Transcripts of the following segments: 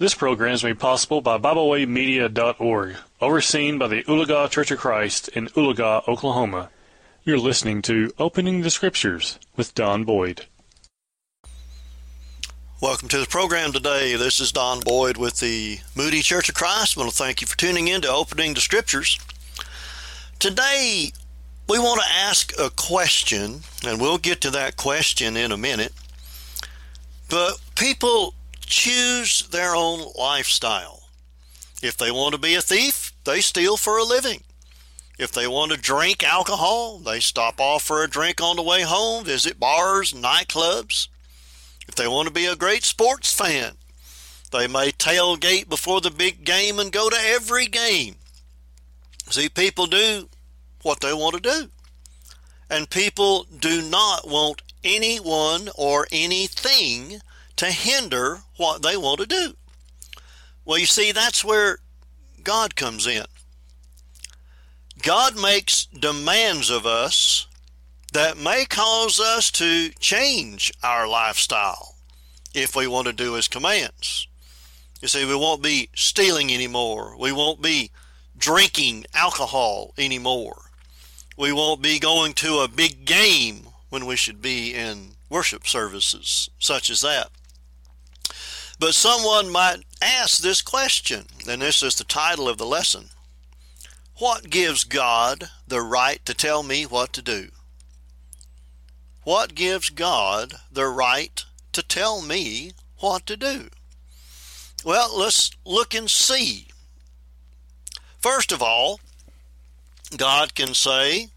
This program is made possible by BibleWayMedia.org, overseen by the Oologah Church of Christ in Oologah, Oklahoma. You're listening to Opening the Scriptures with Don Boyd. Welcome to the program today. This is Don Boyd with the Moody Church of Christ. I want to thank you for tuning in to Opening the Scriptures. Today, we want to ask a question, and we'll get to that question in a minute. But people choose their own lifestyle. If they want to be a thief, they steal for a living. If they want to drink alcohol, they stop off for a drink on the way home, visit bars, nightclubs. If they want to be a great sports fan, they may tailgate before the big game and go to every game. See, people do what they want to do. And people do not want anyone or anything to hinder what they want to do. Well, you see, that's where God comes in. God makes demands of us that may cause us to change our lifestyle if we want to do His commands. You see, we won't be stealing anymore. We won't be drinking alcohol anymore. We won't be going to a big game when we should be in worship services such as that. But someone might ask this question, and this is the title of the lesson What gives God the right to tell me what to do? What gives God the right to tell me what to do? Well, let's look and see. First of all, God can say,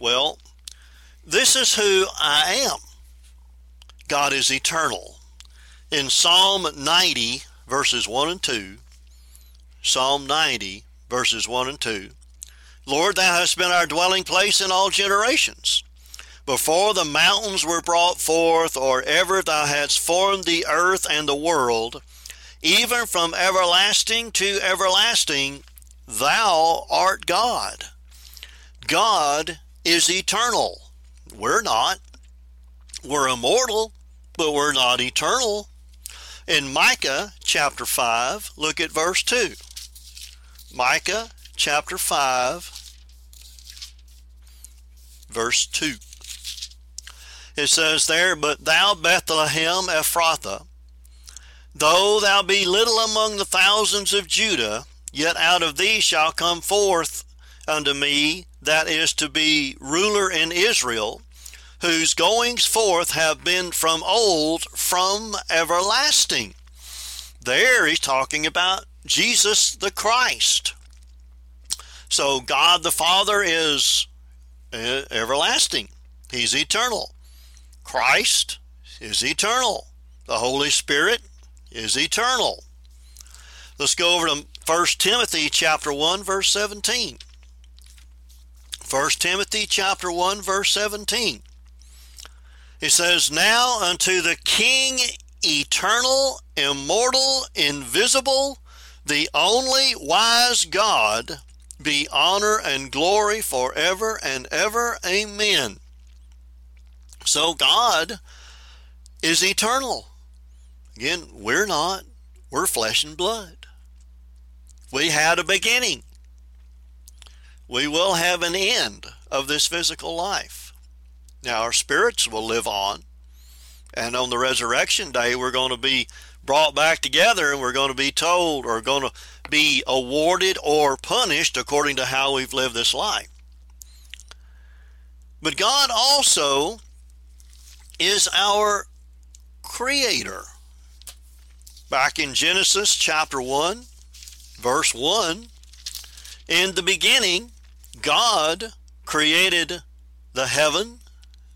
Well, this is who I am. God is eternal. In Psalm 90, verses 1 and 2, Psalm 90, verses 1 and 2, Lord, thou hast been our dwelling place in all generations. Before the mountains were brought forth, or ever thou hadst formed the earth and the world, even from everlasting to everlasting, thou art God. God is eternal. We're not. We're immortal, but we're not eternal. In Micah chapter 5, look at verse 2. Micah chapter 5, verse 2. It says there, But thou, Bethlehem Ephrathah, though thou be little among the thousands of Judah, yet out of thee shall come forth unto me that is to be ruler in Israel, whose goings forth have been from old, from everlasting. There he's talking about Jesus the Christ. So God the Father is uh, everlasting, He's eternal. Christ is eternal. The Holy Spirit is eternal. Let's go over to 1 Timothy chapter 1 verse 17. 1 Timothy chapter 1 verse 17. He says, Now unto the King eternal, immortal, invisible, the only wise God, be honor and glory forever and ever. Amen. So God is eternal. Again, we're not. We're flesh and blood. We had a beginning. We will have an end of this physical life. Now, our spirits will live on. And on the resurrection day, we're going to be brought back together and we're going to be told or going to be awarded or punished according to how we've lived this life. But God also is our creator. Back in Genesis chapter 1, verse 1, in the beginning, God created the heaven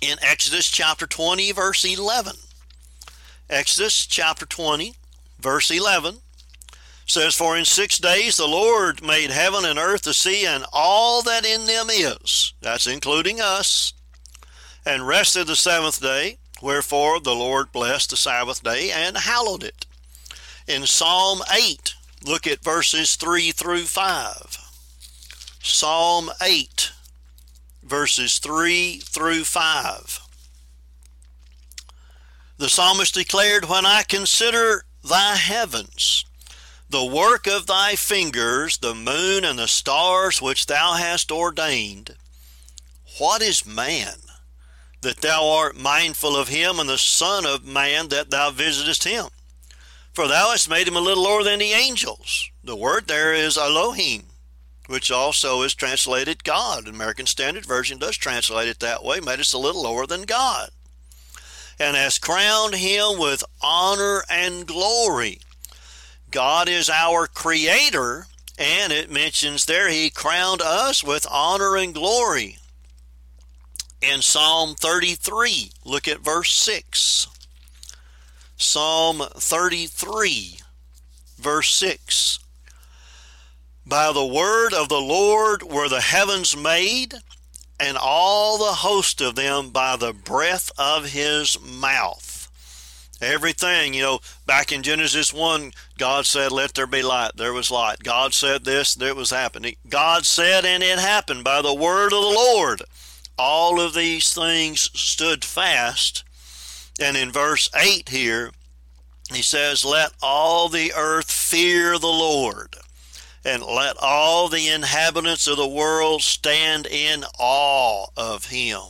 in Exodus chapter 20, verse 11. Exodus chapter 20, verse 11 says, For in six days the Lord made heaven and earth, the sea, and all that in them is. That's including us. And rested the seventh day. Wherefore the Lord blessed the Sabbath day and hallowed it. In Psalm 8, look at verses 3 through 5. Psalm 8, verses 3 through 5. The psalmist declared, When I consider thy heavens, the work of thy fingers, the moon and the stars which thou hast ordained, what is man that thou art mindful of him, and the Son of man that thou visitest him? For thou hast made him a little lower than the angels. The word there is Elohim, which also is translated God. American Standard Version does translate it that way, made us a little lower than God. And has crowned him with honor and glory. God is our creator, and it mentions there he crowned us with honor and glory in Psalm 33. Look at verse 6. Psalm 33, verse 6. By the word of the Lord were the heavens made, and all the host of them by the breath of his mouth. Everything, you know, back in Genesis 1, God said, Let there be light. There was light. God said this, there was happening. God said, and it happened by the word of the Lord all of these things stood fast. And in verse 8 here, he says, Let all the earth fear the Lord, and let all the inhabitants of the world stand in awe of him.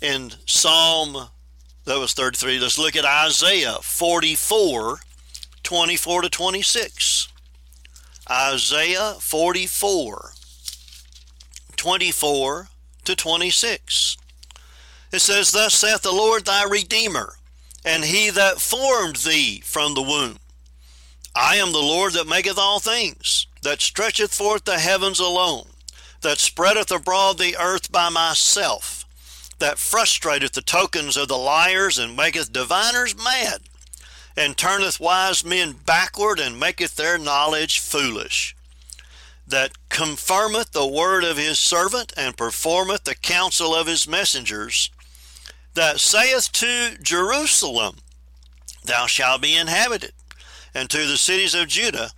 In Psalm, that was 33, let's look at Isaiah 44, 24 to 26. Isaiah 44, 24 to 26. It says, Thus saith the Lord thy Redeemer, and he that formed thee from the womb. I am the Lord that maketh all things, that stretcheth forth the heavens alone, that spreadeth abroad the earth by myself, that frustrateth the tokens of the liars, and maketh diviners mad, and turneth wise men backward, and maketh their knowledge foolish that confirmeth the word of his servant and performeth the counsel of his messengers, that saith to Jerusalem, Thou shalt be inhabited, and to the cities of Judah,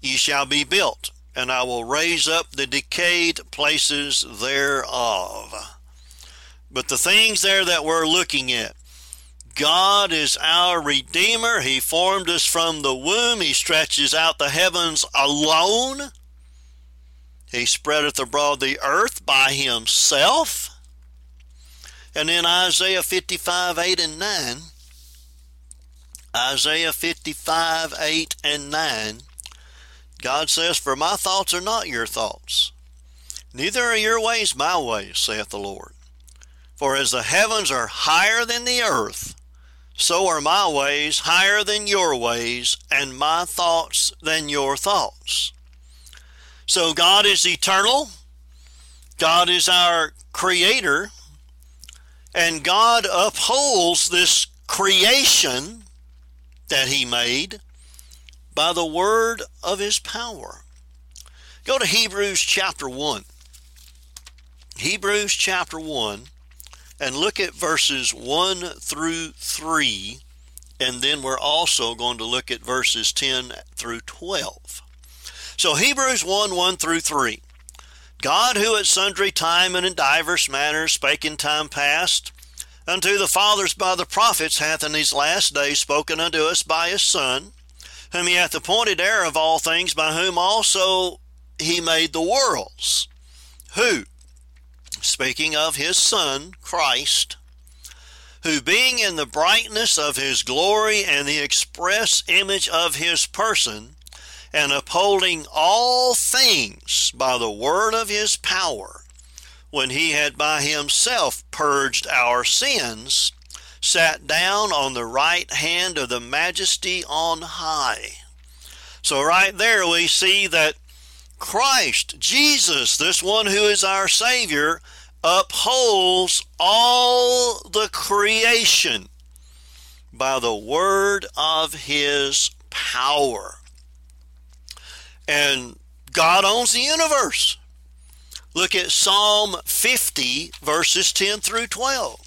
Ye shall be built, and I will raise up the decayed places thereof. But the things there that we're looking at, God is our Redeemer. He formed us from the womb. He stretches out the heavens alone he spreadeth abroad the earth by himself. And in Isaiah 55, 8 and 9, Isaiah 55, 8 and 9, God says, For my thoughts are not your thoughts, neither are your ways my ways, saith the Lord. For as the heavens are higher than the earth, so are my ways higher than your ways, and my thoughts than your thoughts. So God is eternal. God is our creator. And God upholds this creation that he made by the word of his power. Go to Hebrews chapter 1. Hebrews chapter 1 and look at verses 1 through 3 and then we're also going to look at verses 10 through 12. So Hebrews 1 1 through 3. God, who at sundry time and in divers manners spake in time past unto the fathers by the prophets, hath in these last days spoken unto us by his Son, whom he hath appointed heir of all things, by whom also he made the worlds. Who, speaking of his Son, Christ, who being in the brightness of his glory and the express image of his person, and upholding all things by the word of his power, when he had by himself purged our sins, sat down on the right hand of the majesty on high. So, right there, we see that Christ, Jesus, this one who is our Savior, upholds all the creation by the word of his power. And God owns the universe. Look at Psalm 50, verses 10 through 12.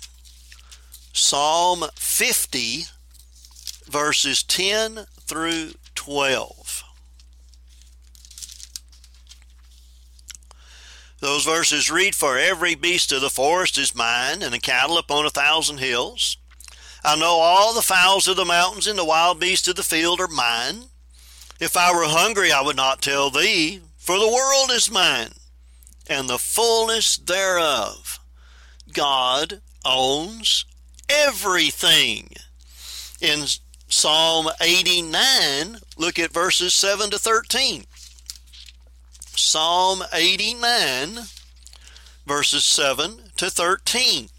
Psalm 50, verses 10 through 12. Those verses read, For every beast of the forest is mine, and the cattle upon a thousand hills. I know all the fowls of the mountains and the wild beasts of the field are mine. If I were hungry, I would not tell thee, for the world is mine, and the fullness thereof. God owns everything. In Psalm 89, look at verses 7 to 13. Psalm 89, verses 7 to 13.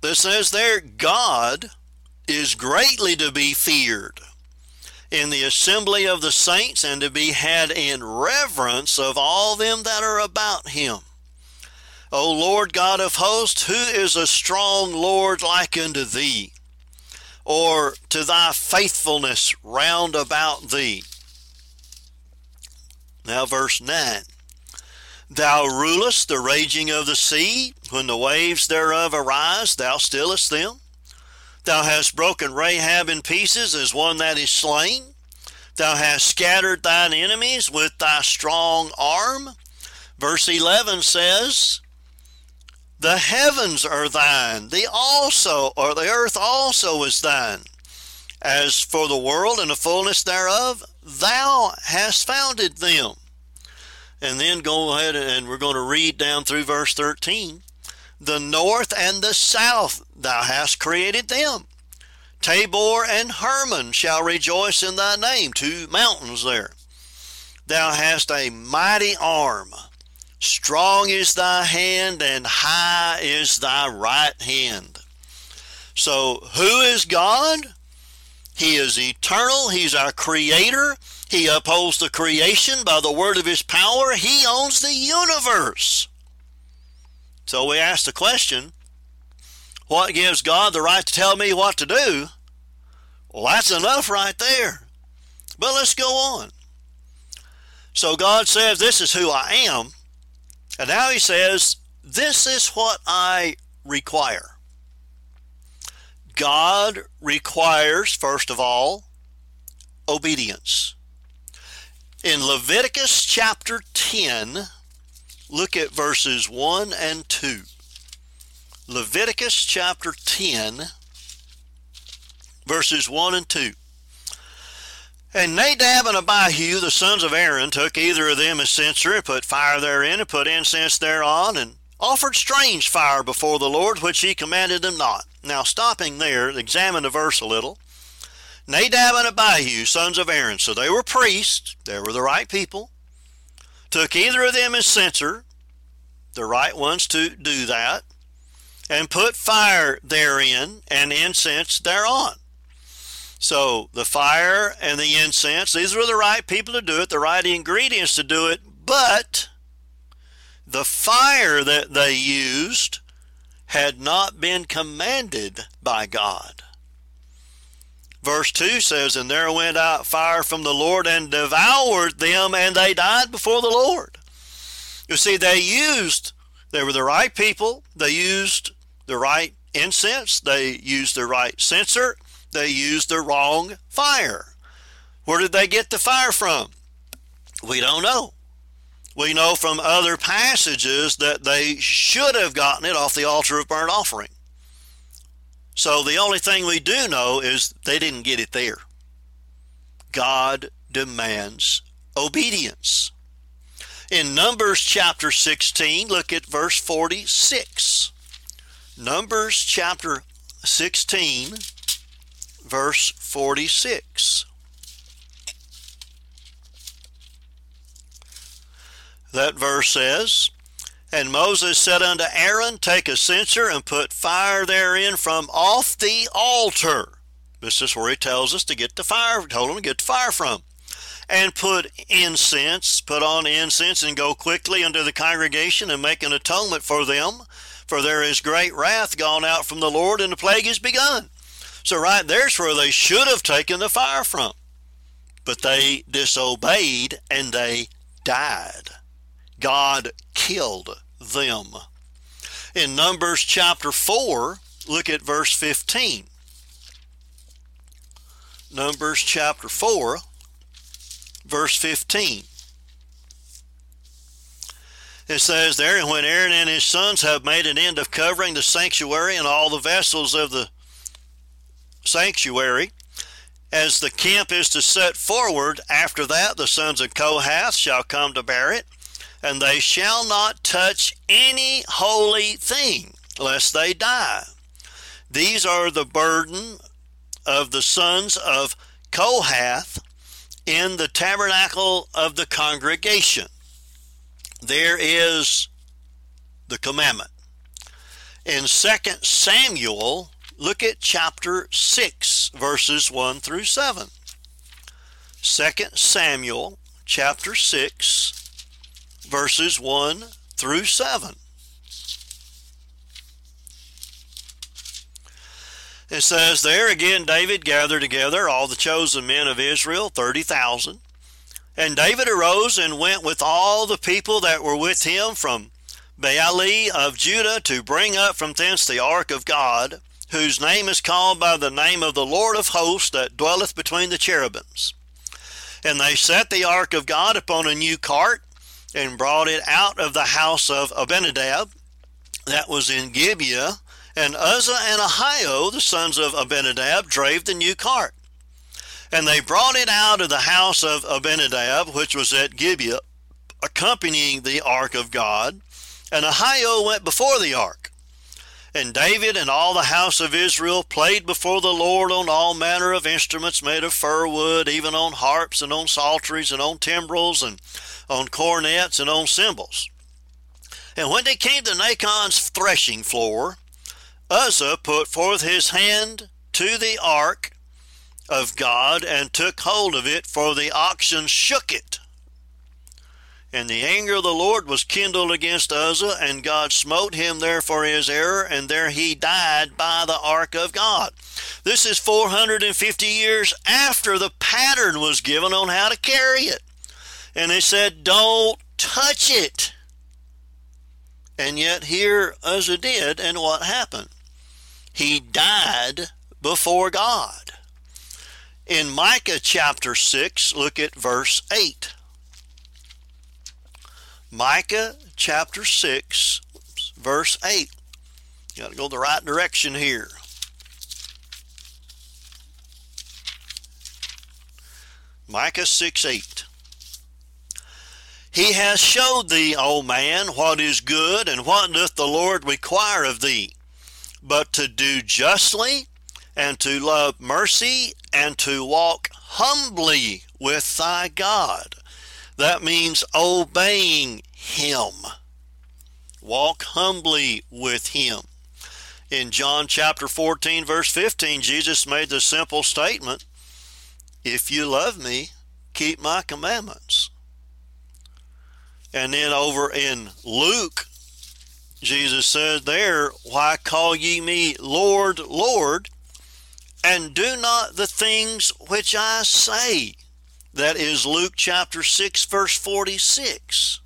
This says there, God is greatly to be feared in the assembly of the saints and to be had in reverence of all them that are about him. O Lord God of hosts, who is a strong Lord like unto thee? Or to thy faithfulness round about thee? Now, verse 9 Thou rulest the raging of the sea, when the waves thereof arise, thou stillest them. Thou hast broken Rahab in pieces as one that is slain. Thou hast scattered thine enemies with thy strong arm. Verse 11 says, The heavens are thine, the also, or the earth also is thine. As for the world and the fullness thereof, thou hast founded them. And then go ahead and we're going to read down through verse 13. The north and the south thou hast created them. Tabor and Hermon shall rejoice in thy name, two mountains there. Thou hast a mighty arm. Strong is thy hand, and high is thy right hand. So, who is God? He is eternal. He's our creator. He upholds the creation by the word of his power. He owns the universe. So we ask the question what gives God the right to tell me what to do? Well, that's enough right there. But let's go on. So God says, This is who I am. And now He says, This is what I require. God requires, first of all, obedience. In Leviticus chapter 10, look at verses 1 and 2. Leviticus chapter 10, verses 1 and 2. And Nadab and Abihu, the sons of Aaron, took either of them a censer and put fire therein and put incense thereon and offered strange fire before the Lord, which he commanded them not. Now, stopping there, examine the verse a little. Nadab and Abihu, sons of Aaron, so they were priests, they were the right people, took either of them as censer, the right ones to do that, and put fire therein and incense thereon. So the fire and the incense, these were the right people to do it, the right ingredients to do it, but the fire that they used had not been commanded by God. Verse 2 says, And there went out fire from the Lord and devoured them, and they died before the Lord. You see, they used, they were the right people, they used the right incense, they used the right censer, they used the wrong fire. Where did they get the fire from? We don't know. We know from other passages that they should have gotten it off the altar of burnt offering. So the only thing we do know is they didn't get it there. God demands obedience. In Numbers chapter 16, look at verse 46. Numbers chapter 16, verse 46. That verse says, And Moses said unto Aaron, Take a censer and put fire therein from off the altar. This is where he tells us to get the fire, told him to get the fire from. And put incense, put on incense, and go quickly unto the congregation and make an atonement for them. For there is great wrath gone out from the Lord, and the plague is begun. So, right there's where they should have taken the fire from. but they disobeyed and they died. God killed them. In Numbers chapter 4, look at verse 15. Numbers chapter 4, verse 15. It says there, and when Aaron and his sons have made an end of covering the sanctuary and all the vessels of the sanctuary, as the camp is to set forward, after that the sons of Kohath shall come to bear it, and they shall not touch any holy thing, lest they die. These are the burden of the sons of Kohath in the tabernacle of the congregation there is the commandment. In 2 Samuel, look at chapter 6, verses 1 through 7. 2 Samuel chapter 6, verses 1 through 7. It says, There again David gathered together all the chosen men of Israel, 30,000 and David arose and went with all the people that were with him from Baale of Judah to bring up from thence the ark of God, whose name is called by the name of the Lord of hosts that dwelleth between the cherubims. And they set the ark of God upon a new cart and brought it out of the house of Abinadab that was in Gibeah. And Uzzah and Ahio, the sons of Abinadab, drave the new cart. And they brought it out of the house of Abinadab, which was at Gibeah, accompanying the ark of God. And Ahio went before the ark. And David and all the house of Israel played before the Lord on all manner of instruments made of fir wood, even on harps and on psalteries and on timbrels and on cornets and on cymbals. And when they came to Nachon's threshing floor, Uzzah put forth his hand to the ark of God and took hold of it, for the oxen shook it. And the anger of the Lord was kindled against Uzzah, and God smote him there for his error, and there he died by the ark of God. This is 450 years after the pattern was given on how to carry it. And they said, Don't touch it. And yet here Uzzah did, and what happened? He died before God. In Micah chapter 6, look at verse 8. Micah chapter 6, verse 8. You got to go the right direction here. Micah 6 8. He has showed thee, O man, what is good, and what doth the Lord require of thee, but to do justly, and to love mercy and to walk humbly with thy God. That means obeying Him. Walk humbly with Him. In John chapter 14, verse 15, Jesus made the simple statement If you love me, keep my commandments. And then over in Luke, Jesus said there, Why call ye me Lord, Lord, and do not the things which I say. That is Luke chapter 6, verse 46.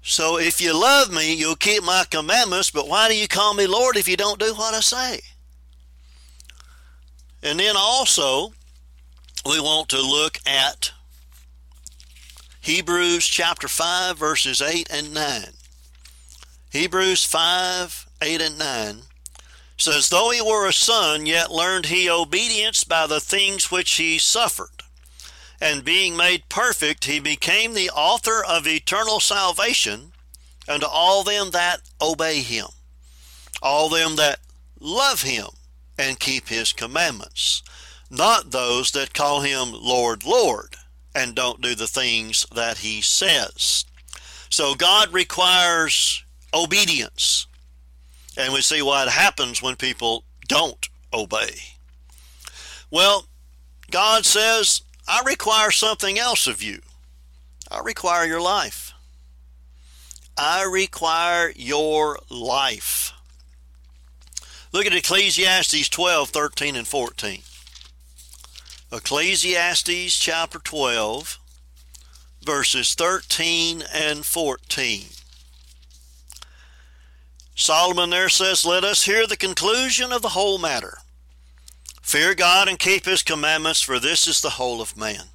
So if you love me, you'll keep my commandments, but why do you call me Lord if you don't do what I say? And then also, we want to look at Hebrews chapter 5, verses 8 and 9. Hebrews 5, 8 and 9 says, Though he were a son, yet learned he obedience by the things which he suffered. And being made perfect, he became the author of eternal salvation unto all them that obey him, all them that love him and keep his commandments, not those that call him Lord, Lord, and don't do the things that he says. So God requires obedience. And we see what happens when people don't obey. Well, God says, I require something else of you. I require your life. I require your life. Look at Ecclesiastes 12, 13, and 14. Ecclesiastes chapter 12, verses 13 and 14. Solomon there says, Let us hear the conclusion of the whole matter. Fear God and keep his commandments, for this is the whole of man.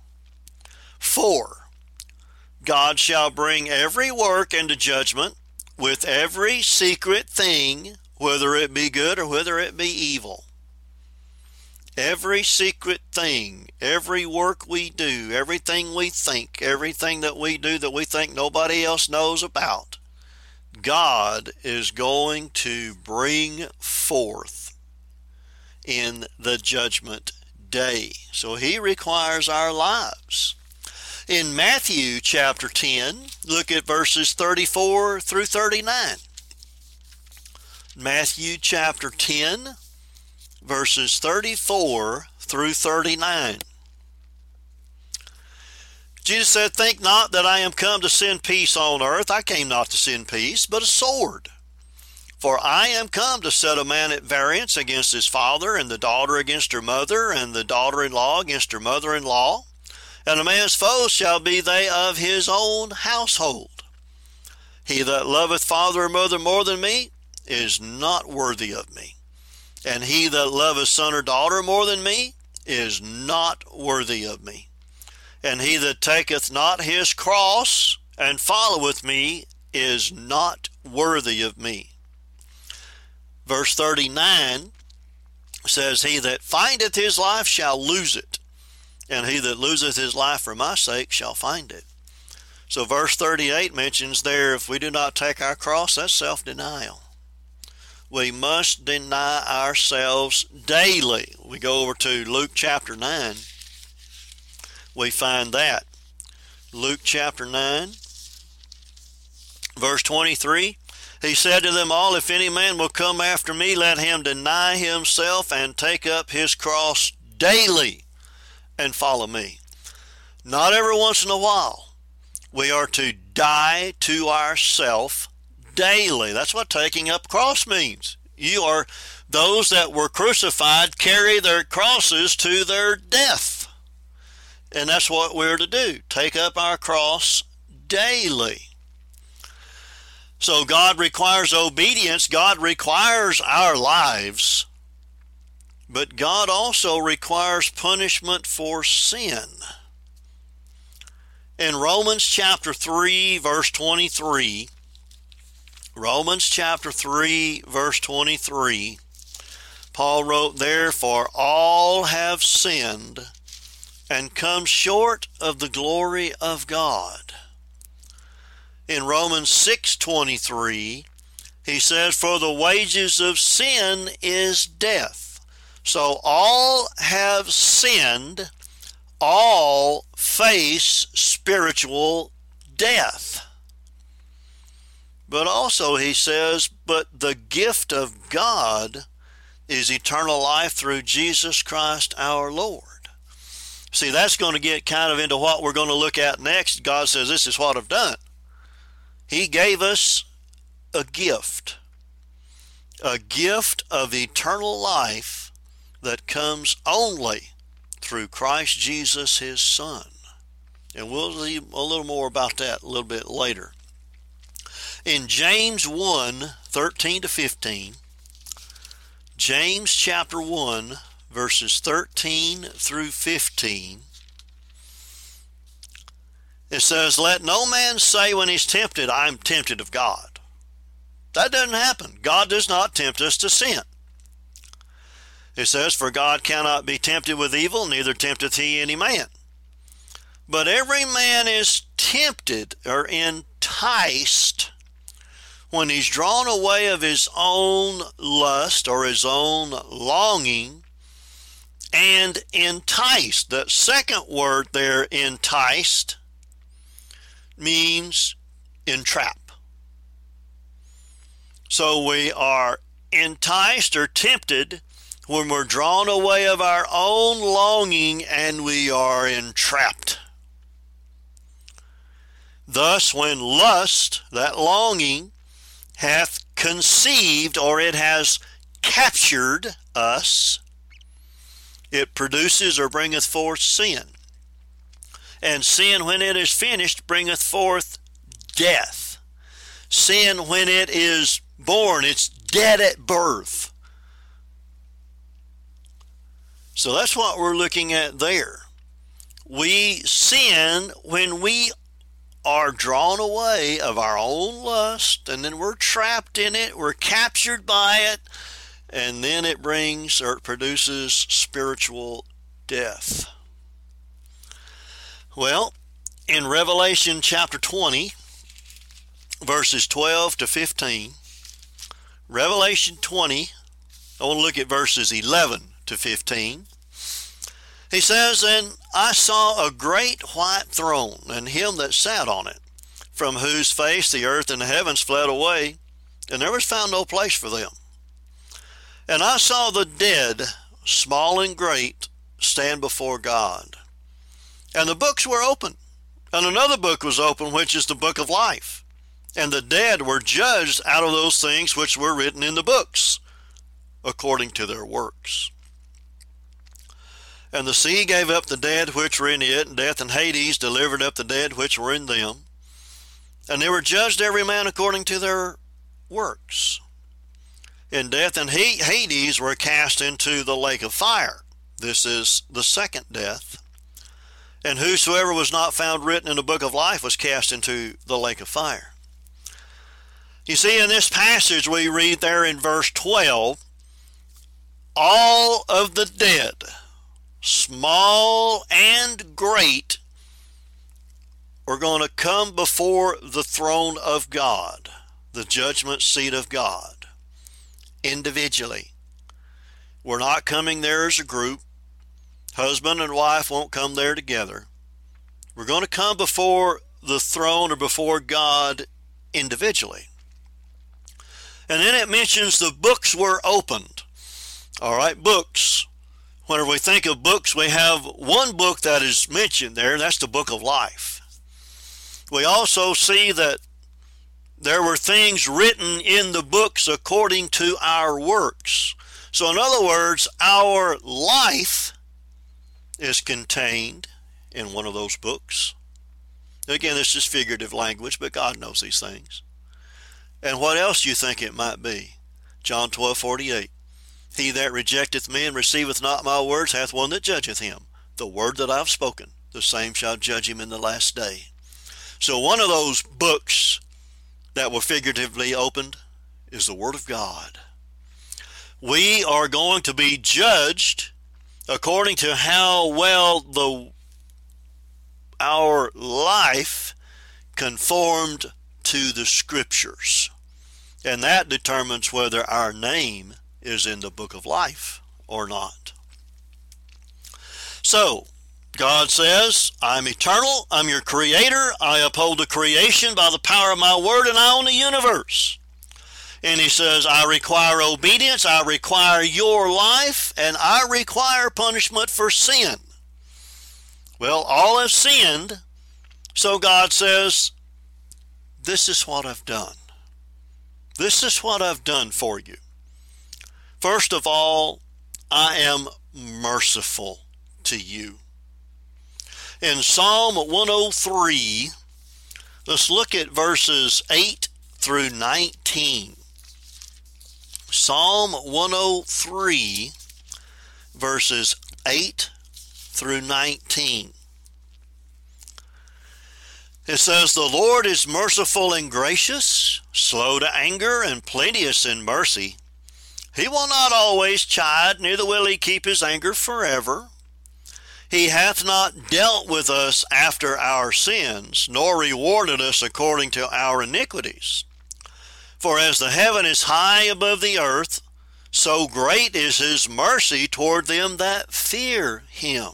4. God shall bring every work into judgment with every secret thing, whether it be good or whether it be evil. Every secret thing, every work we do, everything we think, everything that we do that we think nobody else knows about, God is going to bring forth in the judgment day. So he requires our lives. In Matthew chapter 10, look at verses 34 through 39. Matthew chapter 10, verses 34 through 39. Jesus said, Think not that I am come to send peace on earth. I came not to send peace, but a sword. For I am come to set a man at variance against his father, and the daughter against her mother, and the daughter in law against her mother in law. And a man's foes shall be they of his own household. He that loveth father or mother more than me is not worthy of me and he that loveth son or daughter more than me is not worthy of me. And he that taketh not his cross and followeth me is not worthy of me. Verse 39 says, He that findeth his life shall lose it, and he that loseth his life for my sake shall find it. So verse 38 mentions there, if we do not take our cross, that's self denial we must deny ourselves daily. We go over to Luke chapter 9. We find that. Luke chapter 9, verse 23. He said to them all, If any man will come after me, let him deny himself and take up his cross daily and follow me. Not every once in a while. We are to die to ourself daily. That's what taking up cross means. You are those that were crucified carry their crosses to their death. And that's what we're to do take up our cross daily. So God requires obedience, God requires our lives, but God also requires punishment for sin. In Romans chapter 3, verse 23, Romans chapter 3, verse 23, Paul wrote, Therefore all have sinned and come short of the glory of God. In Romans 6:23, he says, For the wages of sin is death. So all have sinned, all face spiritual death. But also, he says, but the gift of God is eternal life through Jesus Christ our Lord. See, that's going to get kind of into what we're going to look at next. God says, This is what I've done. He gave us a gift, a gift of eternal life that comes only through Christ Jesus, his Son. And we'll see a little more about that a little bit later. In James 1 13 to 15, James chapter 1, verses 13 through 15, it says, Let no man say when he's tempted, I'm tempted of God. That doesn't happen. God does not tempt us to sin. It says, For God cannot be tempted with evil, neither tempteth he any man. But every man is tempted or enticed when he's drawn away of his own lust or his own longing and enticed. The second word there, enticed, means entrap. So we are enticed or tempted when we're drawn away of our own longing and we are entrapped. Thus, when lust, that longing, hath conceived or it has captured us, it produces or bringeth forth sin. And sin, when it is finished, bringeth forth death. Sin, when it is born, it's dead at birth. So that's what we're looking at there. We sin when we are drawn away of our own lust, and then we're trapped in it, we're captured by it, and then it brings or it produces spiritual death. Well, in Revelation chapter 20, verses 12 to 15, Revelation 20, I want to look at verses 11 to 15. He says, And I saw a great white throne, and him that sat on it, from whose face the earth and the heavens fled away, and there was found no place for them. And I saw the dead, small and great, stand before God. And the books were open. And another book was open, which is the book of life. And the dead were judged out of those things which were written in the books, according to their works. And the sea gave up the dead which were in it, and death and Hades delivered up the dead which were in them. And they were judged every man according to their works in death, and Hades were cast into the lake of fire. This is the second death. And whosoever was not found written in the book of life was cast into the lake of fire. You see, in this passage we read there in verse 12, all of the dead, small and great, are going to come before the throne of God, the judgment seat of God individually. We're not coming there as a group. Husband and wife won't come there together. We're going to come before the throne or before God individually. And then it mentions the books were opened. All right, books. Whenever we think of books, we have one book that is mentioned there, and that's the book of life. We also see that there were things written in the books according to our works. So, in other words, our life is contained in one of those books. Again, this is figurative language, but God knows these things. And what else do you think it might be? John 12, 48. He that rejecteth me and receiveth not my words hath one that judgeth him. The word that I have spoken, the same shall judge him in the last day. So one of those books that were figuratively opened is the Word of God. We are going to be judged according to how well the our life conformed to the scriptures. And that determines whether our name is in the book of life or not. So, God says, I'm eternal, I'm your creator, I uphold the creation by the power of my word, and I own the universe. And he says, I require obedience, I require your life, and I require punishment for sin. Well, all have sinned, so God says, This is what I've done. This is what I've done for you. First of all, I am merciful to you in Psalm 103, let's look at verses 8 through 19. Psalm 103, verses 8 through 19. It says, The Lord is merciful and gracious, slow to anger, and plenteous in mercy. He will not always chide, neither will he keep his anger forever. He hath not dealt with us after our sins, nor rewarded us according to our iniquities. For as the heaven is high above the earth, so great is his mercy toward them that fear him.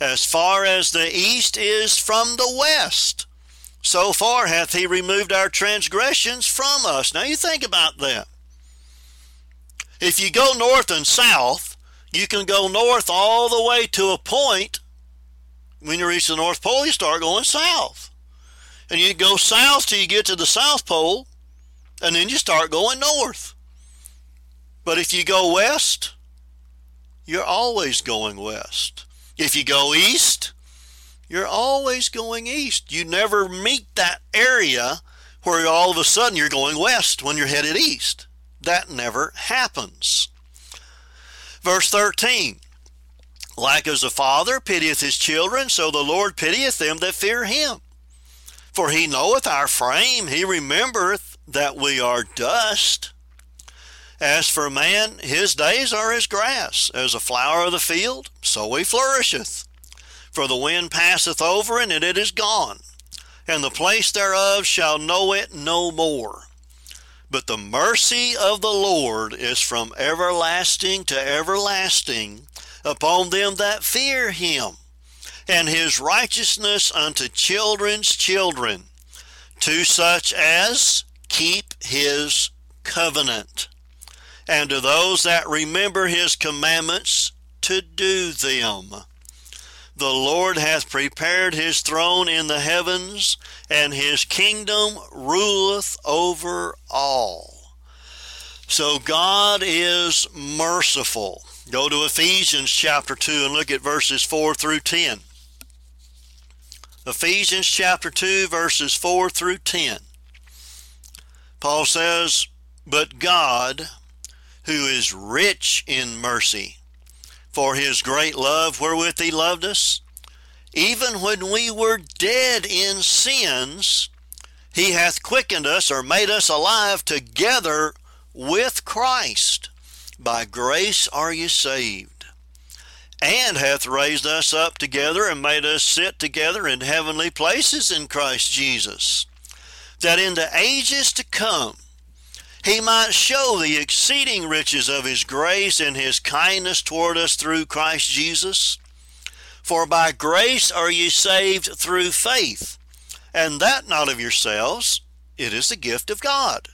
As far as the east is from the west, so far hath he removed our transgressions from us. Now you think about that. If you go north and south, you can go north all the way to a point. When you reach the North Pole, you start going south. And you go south till you get to the South Pole, and then you start going north. But if you go west, you're always going west. If you go east, you're always going east. You never meet that area where all of a sudden you're going west when you're headed east. That never happens. Verse 13 Like as a father pitieth his children, so the Lord pitieth them that fear him. For he knoweth our frame, he remembereth that we are dust. As for man, his days are as grass, as a flower of the field, so he flourisheth. For the wind passeth over and it is gone, and the place thereof shall know it no more. But the mercy of the Lord is from everlasting to everlasting upon them that fear him, and his righteousness unto children's children, to such as keep his covenant, and to those that remember his commandments to do them. The Lord hath prepared his throne in the heavens, and his kingdom ruleth over all. So God is merciful. Go to Ephesians chapter 2 and look at verses 4 through 10. Ephesians chapter 2, verses 4 through 10. Paul says, But God, who is rich in mercy, for his great love wherewith he loved us. Even when we were dead in sins, he hath quickened us or made us alive together with Christ. By grace are ye saved. And hath raised us up together and made us sit together in heavenly places in Christ Jesus, that in the ages to come he might show the exceeding riches of his grace and his kindness toward us through Christ Jesus. For by grace are ye saved through faith, and that not of yourselves, it is the gift of God.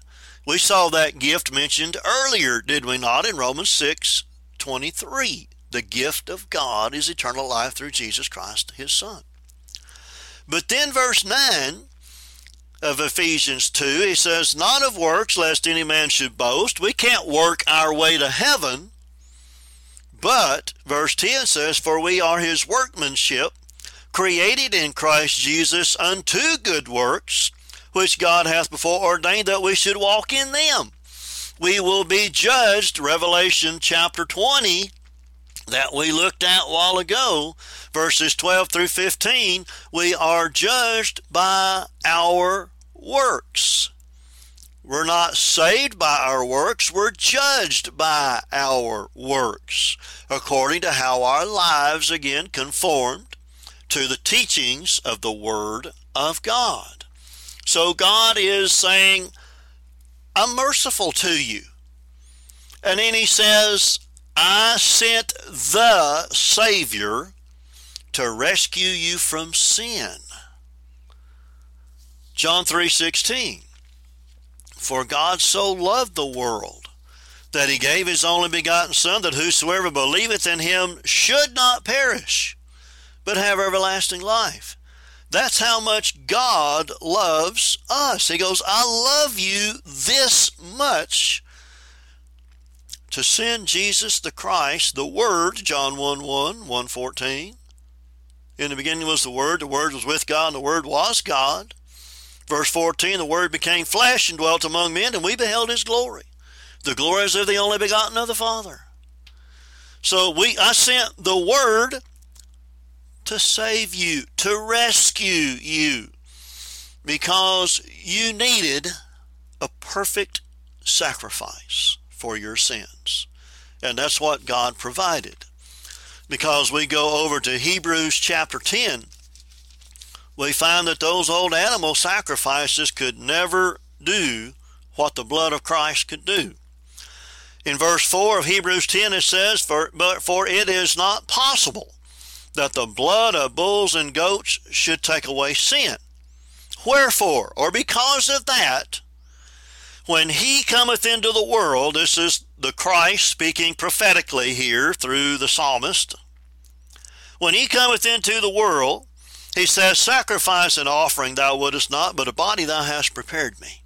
We saw that gift mentioned earlier, did we not, in Romans 6 23. The gift of God is eternal life through Jesus Christ, his Son. But then, verse 9 of Ephesians 2, he says, Not of works, lest any man should boast. We can't work our way to heaven. But, verse 10 says, For we are his workmanship, created in Christ Jesus unto good works, which God hath before ordained that we should walk in them. We will be judged, Revelation chapter 20, that we looked at a while ago, verses 12 through 15, we are judged by our works. We're not saved by our works, we're judged by our works, according to how our lives again conformed to the teachings of the Word of God. So God is saying, I'm merciful to you. And then he says, I sent the Savior to rescue you from sin. John 3:16 For God so loved the world that he gave his only begotten son that whosoever believeth in him should not perish but have everlasting life. That's how much God loves us. He goes, I love you this much to send Jesus the Christ, the Word, John 1 1, 114. In the beginning was the Word, the Word was with God, and the Word was God. Verse 14, the Word became flesh and dwelt among men, and we beheld his glory. The glory is of the only begotten of the Father. So we I sent the Word to save you, to rescue you, because you needed a perfect sacrifice for your sins. And that's what God provided. Because we go over to Hebrews chapter 10, we find that those old animal sacrifices could never do what the blood of Christ could do. In verse 4 of Hebrews 10 it says, for, But for it is not possible that the blood of bulls and goats should take away sin. Wherefore, or because of that, when he cometh into the world, this is the Christ speaking prophetically here through the psalmist. When he cometh into the world, he says, Sacrifice and offering thou wouldest not, but a body thou hast prepared me.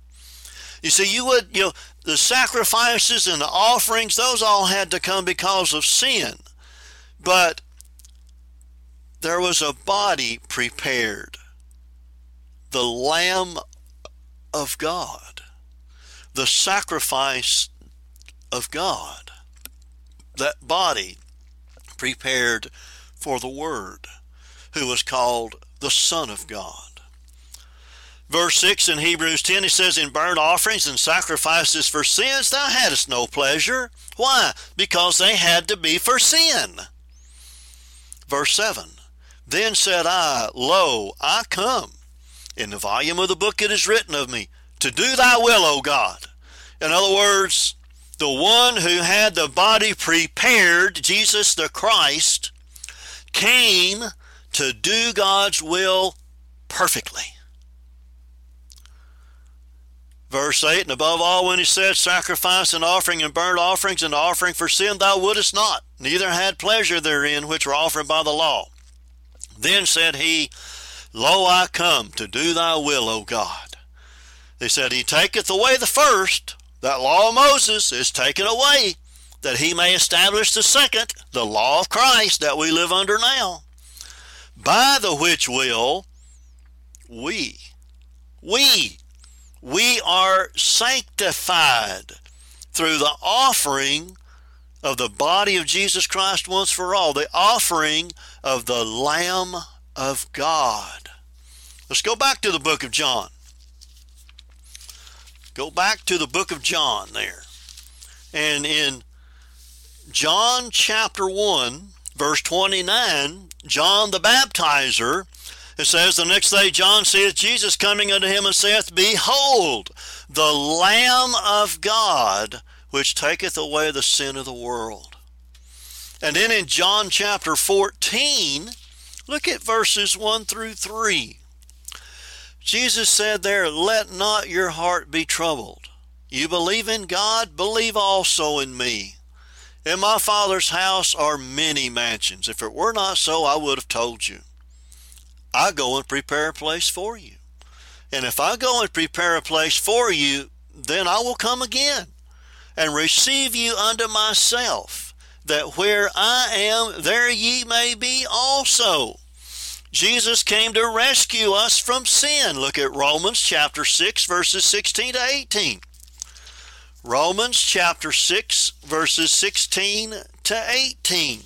You see, you would, you know, the sacrifices and the offerings, those all had to come because of sin. But there was a body prepared, the Lamb of God, the sacrifice of God. That body prepared for the Word, who was called the Son of God. Verse 6 in Hebrews 10, he says, In burnt offerings and sacrifices for sins thou hadst no pleasure. Why? Because they had to be for sin. Verse 7 Then said I, Lo, I come. In the volume of the book it is written of me, to do thy will, O God. In other words, the one who had the body prepared, Jesus the Christ, came to do God's will perfectly. Verse 8, and above all, when he said, Sacrifice and offering and burnt offerings and offering for sin thou wouldest not, neither had pleasure therein which were offered by the law. Then said he, Lo, I come to do thy will, O God. They said, He taketh away the first, that law of Moses is taken away, that he may establish the second, the law of Christ that we live under now. By the which will we, we we are sanctified through the offering of the body of Jesus Christ once for all, the offering of the Lamb of God. Let's go back to the book of John. Go back to the book of John there. And in John chapter 1, verse 29, John the baptizer it says, The next day John seeth Jesus coming unto him and saith, Behold, the Lamb of God, which taketh away the sin of the world. And then in John chapter 14, look at verses 1 through 3. Jesus said there, Let not your heart be troubled. You believe in God, believe also in me. In my Father's house are many mansions. If it were not so, I would have told you. I go and prepare a place for you. And if I go and prepare a place for you, then I will come again and receive you unto myself, that where I am, there ye may be also. Jesus came to rescue us from sin. Look at Romans chapter 6, verses 16 to 18. Romans chapter 6, verses 16 to 18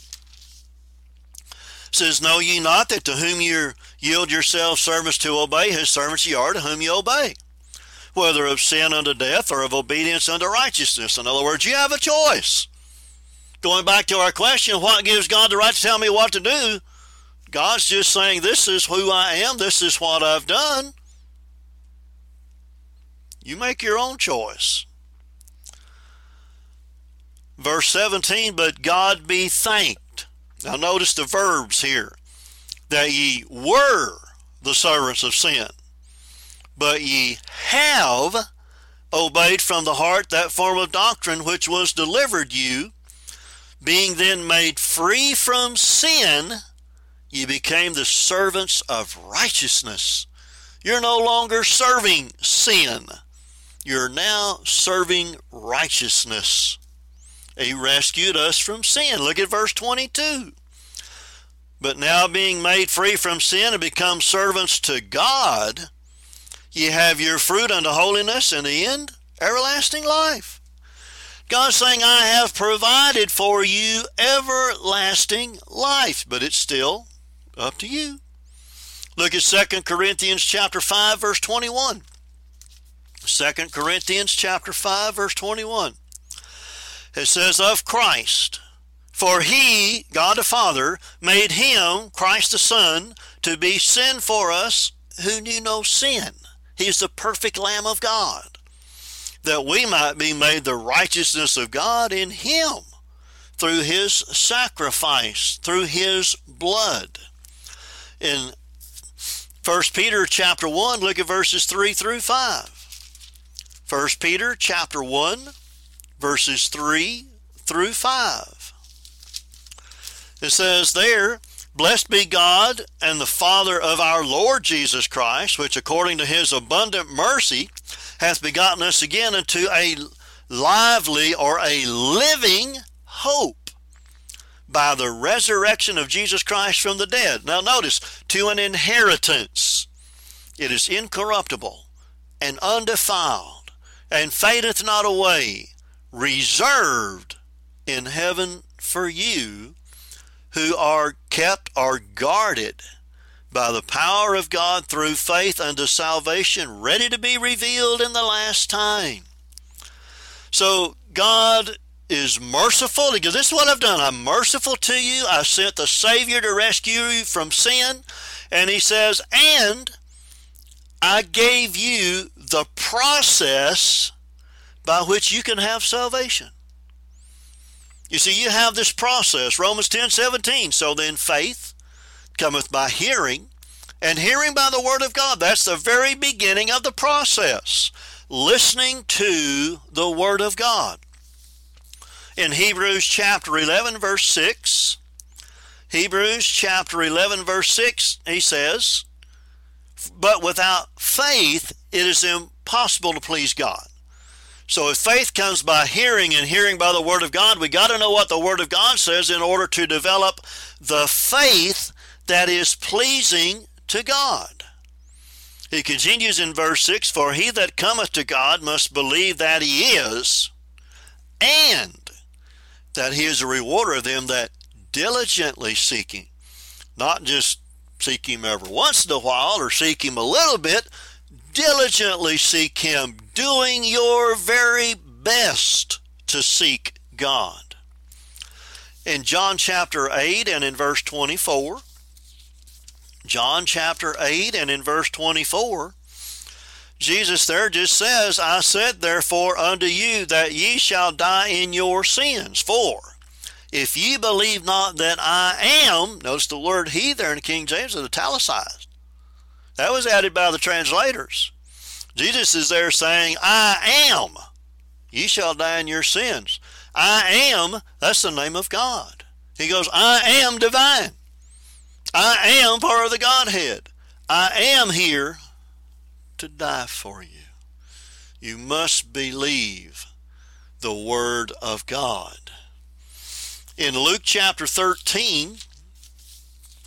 says, Know ye not that to whom ye yield yourselves servants to obey, his servants ye are to whom ye obey, whether of sin unto death or of obedience unto righteousness. In other words, you have a choice. Going back to our question, what gives God the right to tell me what to do? God's just saying, This is who I am, this is what I've done. You make your own choice. Verse 17, but God be thanked now notice the verbs here. That ye were the servants of sin, but ye have obeyed from the heart that form of doctrine which was delivered you, being then made free from sin, ye became the servants of righteousness. You're no longer serving sin. You're now serving righteousness. He rescued us from sin. Look at verse 22. But now being made free from sin and become servants to God, ye have your fruit unto holiness and the end, everlasting life. God's saying, I have provided for you everlasting life, but it's still up to you. Look at 2 Corinthians chapter 5 verse 21. 2 Corinthians chapter 5 verse 21. It says of Christ, for he, God the Father, made him, Christ the Son, to be sin for us who knew no sin. He's the perfect Lamb of God, that we might be made the righteousness of God in him through his sacrifice, through his blood. In 1 Peter chapter 1, look at verses 3 through 5. 1 Peter chapter 1, verses 3 through 5. It says there, Blessed be God and the Father of our Lord Jesus Christ, which according to his abundant mercy hath begotten us again into a lively or a living hope by the resurrection of Jesus Christ from the dead. Now notice, to an inheritance. It is incorruptible and undefiled and fadeth not away, reserved in heaven for you who are kept or guarded by the power of God through faith unto salvation, ready to be revealed in the last time. So God is merciful. He goes, This is what I've done. I'm merciful to you. I sent the Savior to rescue you from sin. And he says, And I gave you the process by which you can have salvation. You see, you have this process, Romans 10 17. So then faith cometh by hearing, and hearing by the word of God. That's the very beginning of the process. Listening to the word of God. In Hebrews chapter 11, verse 6, Hebrews chapter 11, verse 6, he says, But without faith it is impossible to please God. So if faith comes by hearing and hearing by the Word of God, we got to know what the Word of God says in order to develop the faith that is pleasing to God. He continues in verse 6 For he that cometh to God must believe that he is, and that he is a rewarder of them that diligently seek him. Not just seek him every once in a while or seek him a little bit, diligently seek him, doing your very best to seek God. In John chapter 8 and in verse 24, John chapter 8 and in verse 24, Jesus there just says, I said therefore unto you that ye shall die in your sins. For if ye believe not that I am, notice the word he there in King James is italicized. That was added by the translators. Jesus is there saying, I am. Ye shall die in your sins. I am, that's the name of God. He goes, I am divine. I am part of the Godhead. I am here to die for you. You must believe the Word of God. In Luke chapter 13,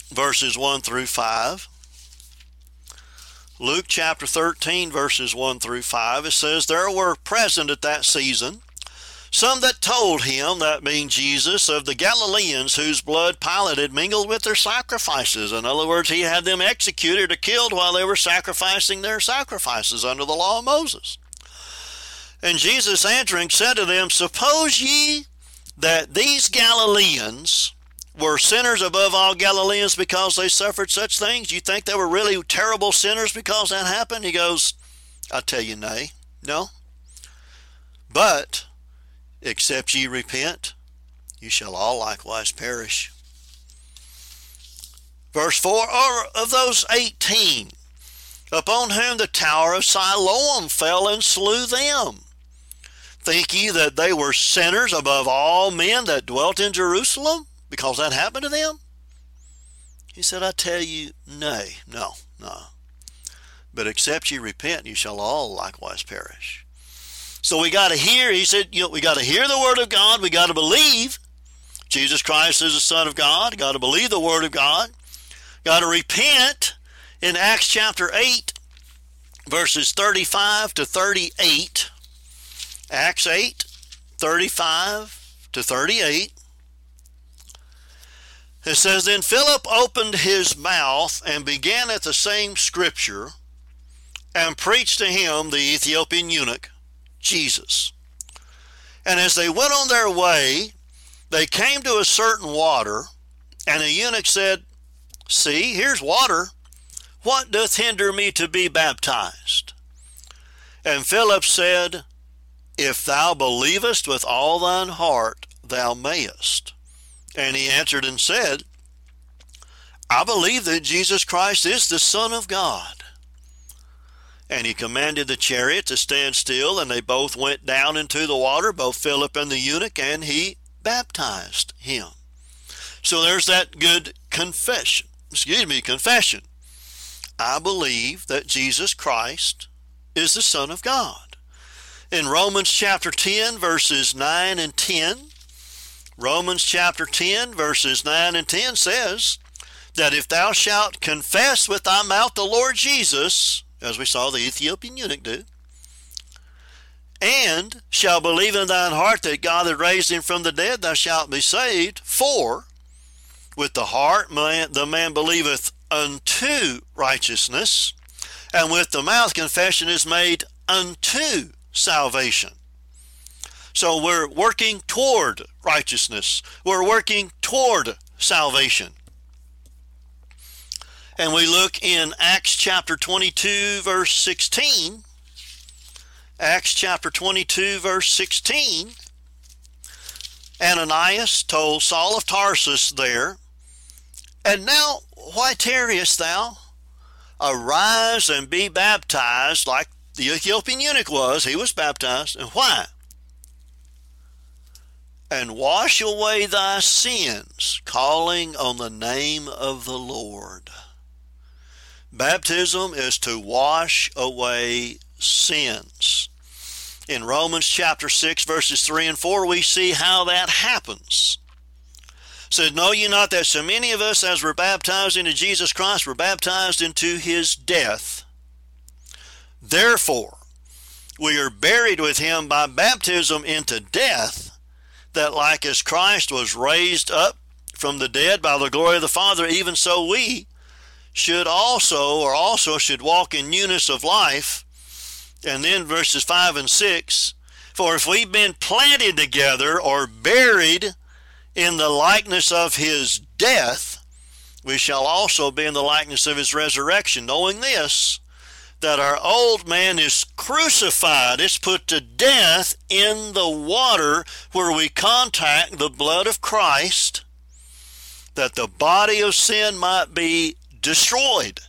verses 1 through 5, Luke chapter 13, verses 1 through 5, it says, There were present at that season some that told him, that being Jesus, of the Galileans whose blood Pilate had mingled with their sacrifices. In other words, he had them executed or killed while they were sacrificing their sacrifices under the law of Moses. And Jesus answering said to them, Suppose ye that these Galileans were sinners above all Galileans because they suffered such things? You think they were really terrible sinners because that happened? He goes, I tell you, nay, no. But Except ye repent, you shall all likewise perish. Verse 4 Or of those eighteen, upon whom the tower of Siloam fell and slew them, think ye that they were sinners above all men that dwelt in Jerusalem, because that happened to them? He said, I tell you, nay, no, no. But except ye repent, you shall all likewise perish. So we got to hear, he said, you know, we got to hear the word of God. We got to believe Jesus Christ is the Son of God. Got to believe the word of God. Got to repent in Acts chapter 8, verses 35 to 38. Acts 8, 35 to 38. It says, Then Philip opened his mouth and began at the same scripture and preached to him, the Ethiopian eunuch, Jesus. And as they went on their way, they came to a certain water, and the eunuch said, See, here's water. What doth hinder me to be baptized? And Philip said, If thou believest with all thine heart, thou mayest. And he answered and said, I believe that Jesus Christ is the Son of God. And he commanded the chariot to stand still, and they both went down into the water, both Philip and the eunuch, and he baptized him. So there's that good confession. Excuse me, confession. I believe that Jesus Christ is the Son of God. In Romans chapter 10, verses 9 and 10, Romans chapter 10, verses 9 and 10 says that if thou shalt confess with thy mouth the Lord Jesus, as we saw the Ethiopian eunuch do, and shall believe in thine heart that God hath raised him from the dead, thou shalt be saved. For with the heart man, the man believeth unto righteousness, and with the mouth confession is made unto salvation. So we're working toward righteousness. We're working toward salvation. And we look in Acts chapter 22, verse 16 Acts chapter 22, verse 16, Ananias told Saul of Tarsus there, And now why tarriest thou? Arise and be baptized like the Ethiopian eunuch was. He was baptized. And why? And wash away thy sins, calling on the name of the Lord. Baptism is to wash away sins. In Romans chapter 6, verses 3 and 4, we see how that happens. It says, Know ye not that so many of us, as were baptized into Jesus Christ, were baptized into his death? Therefore, we are buried with him by baptism into death, that like as Christ was raised up from the dead by the glory of the Father, even so we should also, or also should walk in newness of life. And then verses 5 and 6 For if we've been planted together or buried in the likeness of his death, we shall also be in the likeness of his resurrection, knowing this, that our old man is crucified, it's put to death in the water where we contact the blood of Christ, that the body of sin might be destroyed.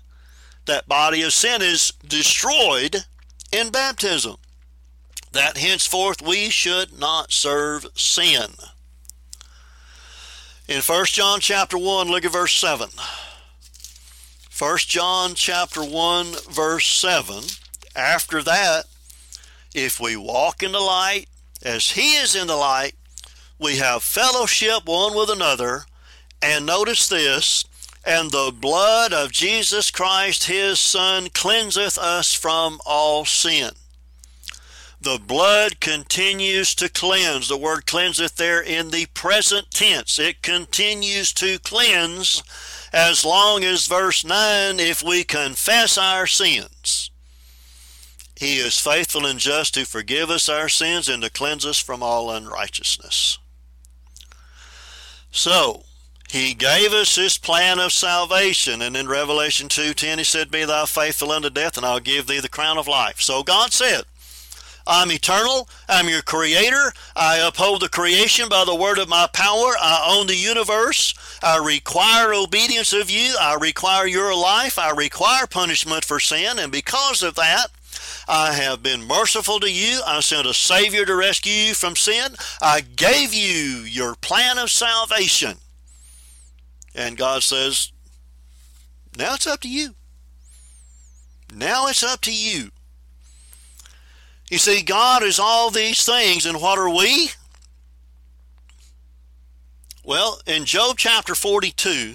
That body of sin is destroyed in baptism, that henceforth we should not serve sin. In 1 John chapter 1, look at verse 7. 1 John chapter 1, verse 7. After that, if we walk in the light as he is in the light, we have fellowship one with another. And notice this, and the blood of Jesus Christ his Son cleanseth us from all sin. The blood continues to cleanse. The word cleanseth there in the present tense. It continues to cleanse as long as verse 9, if we confess our sins. He is faithful and just to forgive us our sins and to cleanse us from all unrighteousness. So, he gave us his plan of salvation. And in Revelation 2.10 he said, Be thou faithful unto death, and I'll give thee the crown of life. So God said, I'm eternal. I'm your creator. I uphold the creation by the word of my power. I own the universe. I require obedience of you. I require your life. I require punishment for sin. And because of that, I have been merciful to you. I sent a Savior to rescue you from sin. I gave you your plan of salvation. And God says, now it's up to you. Now it's up to you. You see, God is all these things, and what are we? Well, in Job chapter 42,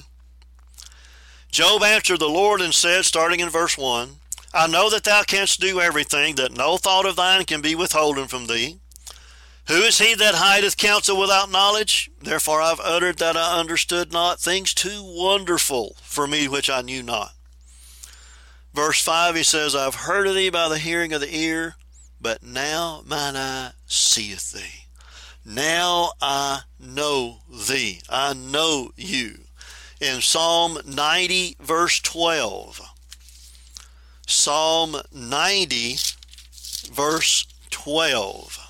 Job answered the Lord and said, starting in verse 1, I know that thou canst do everything, that no thought of thine can be withholden from thee. Who is he that hideth counsel without knowledge? Therefore I've uttered that I understood not things too wonderful for me which I knew not. Verse 5 he says, I've heard of thee by the hearing of the ear, but now mine eye seeth thee. Now I know thee. I know you. In Psalm 90, verse 12. Psalm 90, verse 12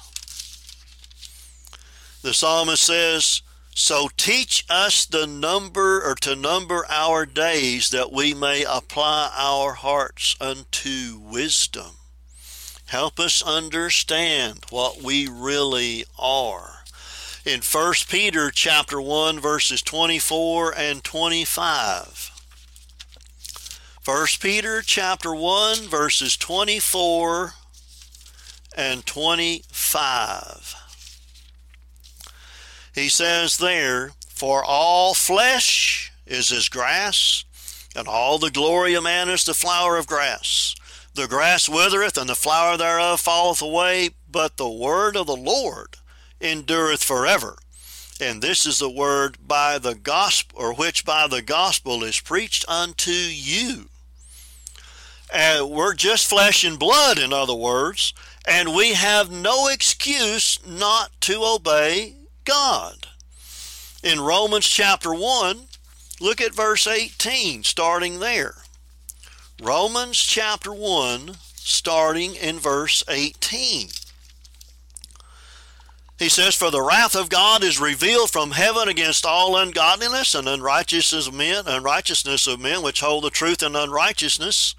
the psalmist says, So teach us the number or to number our days that we may apply our hearts unto wisdom. Help us understand what we really are. In 1 Peter chapter 1 verses 24 and 25. 1 Peter chapter 1 verses 24 and 25. He says there, For all flesh is as grass, and all the glory of man is the flower of grass. The grass withereth, and the flower thereof falleth away, but the word of the Lord endureth forever. And this is the word by the gospel, or which by the gospel is preached unto you. And we're just flesh and blood, in other words, and we have no excuse not to obey God. In Romans chapter 1, look at verse 18, starting there. Romans chapter 1, starting in verse 18. He says, For the wrath of God is revealed from heaven against all ungodliness and unrighteousness of men, unrighteousness of men which hold the truth in unrighteousness,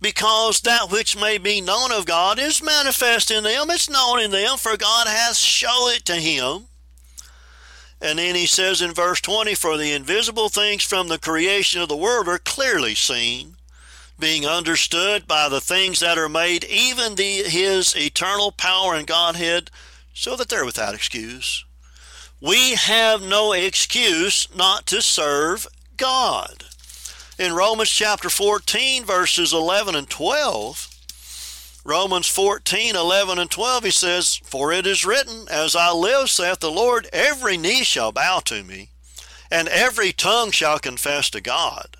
because that which may be known of God is manifest in them. It's known in them, for God hath shown it to him. And then he says in verse 20, For the invisible things from the creation of the world are clearly seen, being understood by the things that are made, even the, his eternal power and Godhead so that they're without excuse. We have no excuse not to serve God. In Romans chapter 14, verses 11 and 12, Romans 14, 11 and 12, he says, For it is written, As I live, saith the Lord, every knee shall bow to me, and every tongue shall confess to God.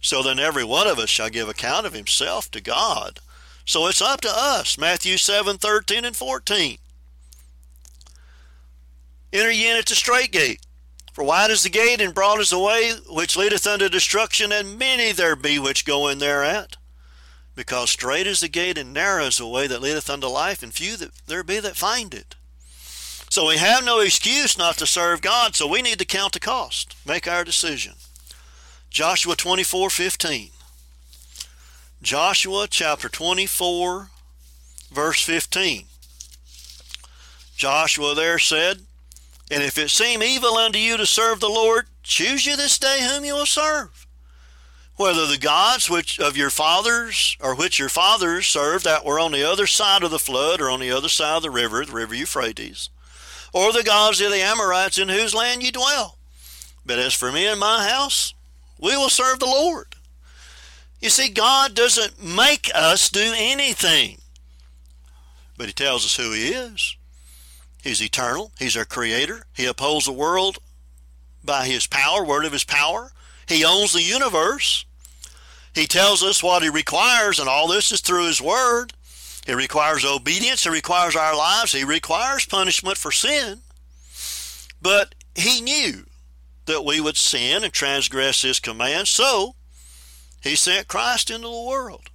So then every one of us shall give account of himself to God. So it's up to us, Matthew 7, 13 and 14. Enter ye in at the strait gate. For wide is the gate, and broad is the way which leadeth unto destruction, and many there be which go in thereat. Because strait is the gate, and narrow is the way that leadeth unto life, and few that there be that find it. So we have no excuse not to serve God, so we need to count the cost, make our decision. Joshua 24 15. Joshua chapter 24, verse 15. Joshua there said, and if it seem evil unto you to serve the Lord, choose you this day whom you will serve. Whether the gods which of your fathers, or which your fathers served that were on the other side of the flood, or on the other side of the river, the river Euphrates, or the gods of the Amorites in whose land you dwell. But as for me and my house, we will serve the Lord. You see, God doesn't make us do anything, but He tells us who He is. He's eternal. He's our creator. He upholds the world by his power, word of his power. He owns the universe. He tells us what he requires, and all this is through his word. He requires obedience. He requires our lives. He requires punishment for sin. But he knew that we would sin and transgress his commands, so he sent Christ into the world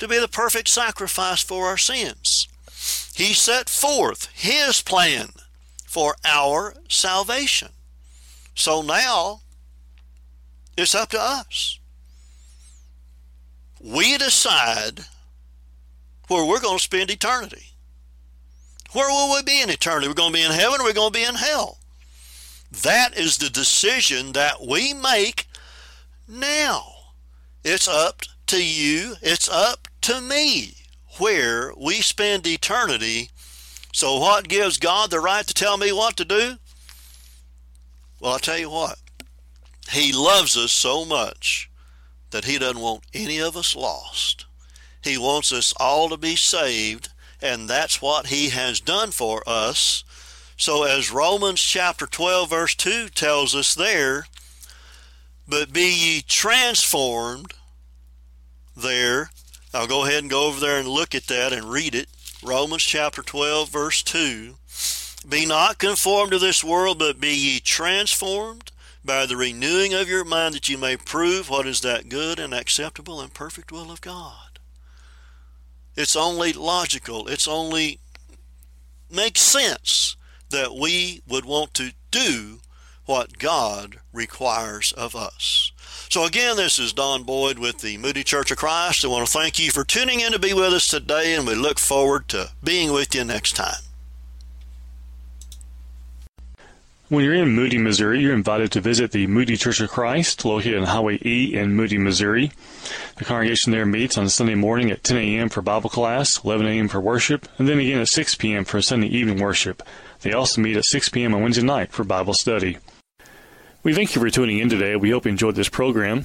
to be the perfect sacrifice for our sins. He set forth his plan for our salvation. So now it's up to us. We decide where we're going to spend eternity. Where will we be in eternity? We're going to be in heaven or we're going to be in hell. That is the decision that we make now. It's up to you. It's up to me where we spend eternity. So, what gives God the right to tell me what to do? Well, I'll tell you what. He loves us so much that He doesn't want any of us lost. He wants us all to be saved, and that's what He has done for us. So, as Romans chapter 12, verse 2 tells us there, but be ye transformed there I'll go ahead and go over there and look at that and read it. Romans chapter 12, verse 2. Be not conformed to this world, but be ye transformed by the renewing of your mind, that you may prove what is that good and acceptable and perfect will of God. It's only logical, it's only makes sense that we would want to do what God requires of us. So again, this is Don Boyd with the Moody Church of Christ. I want to thank you for tuning in to be with us today, and we look forward to being with you next time. When you're in Moody, Missouri, you're invited to visit the Moody Church of Christ, located on Highway E in Moody, Missouri. The congregation there meets on Sunday morning at 10 a.m. for Bible class, 11 a.m. for worship, and then again at 6 p.m. for Sunday evening worship. They also meet at 6 p.m. on Wednesday night for Bible study. We thank you for tuning in today. We hope you enjoyed this program.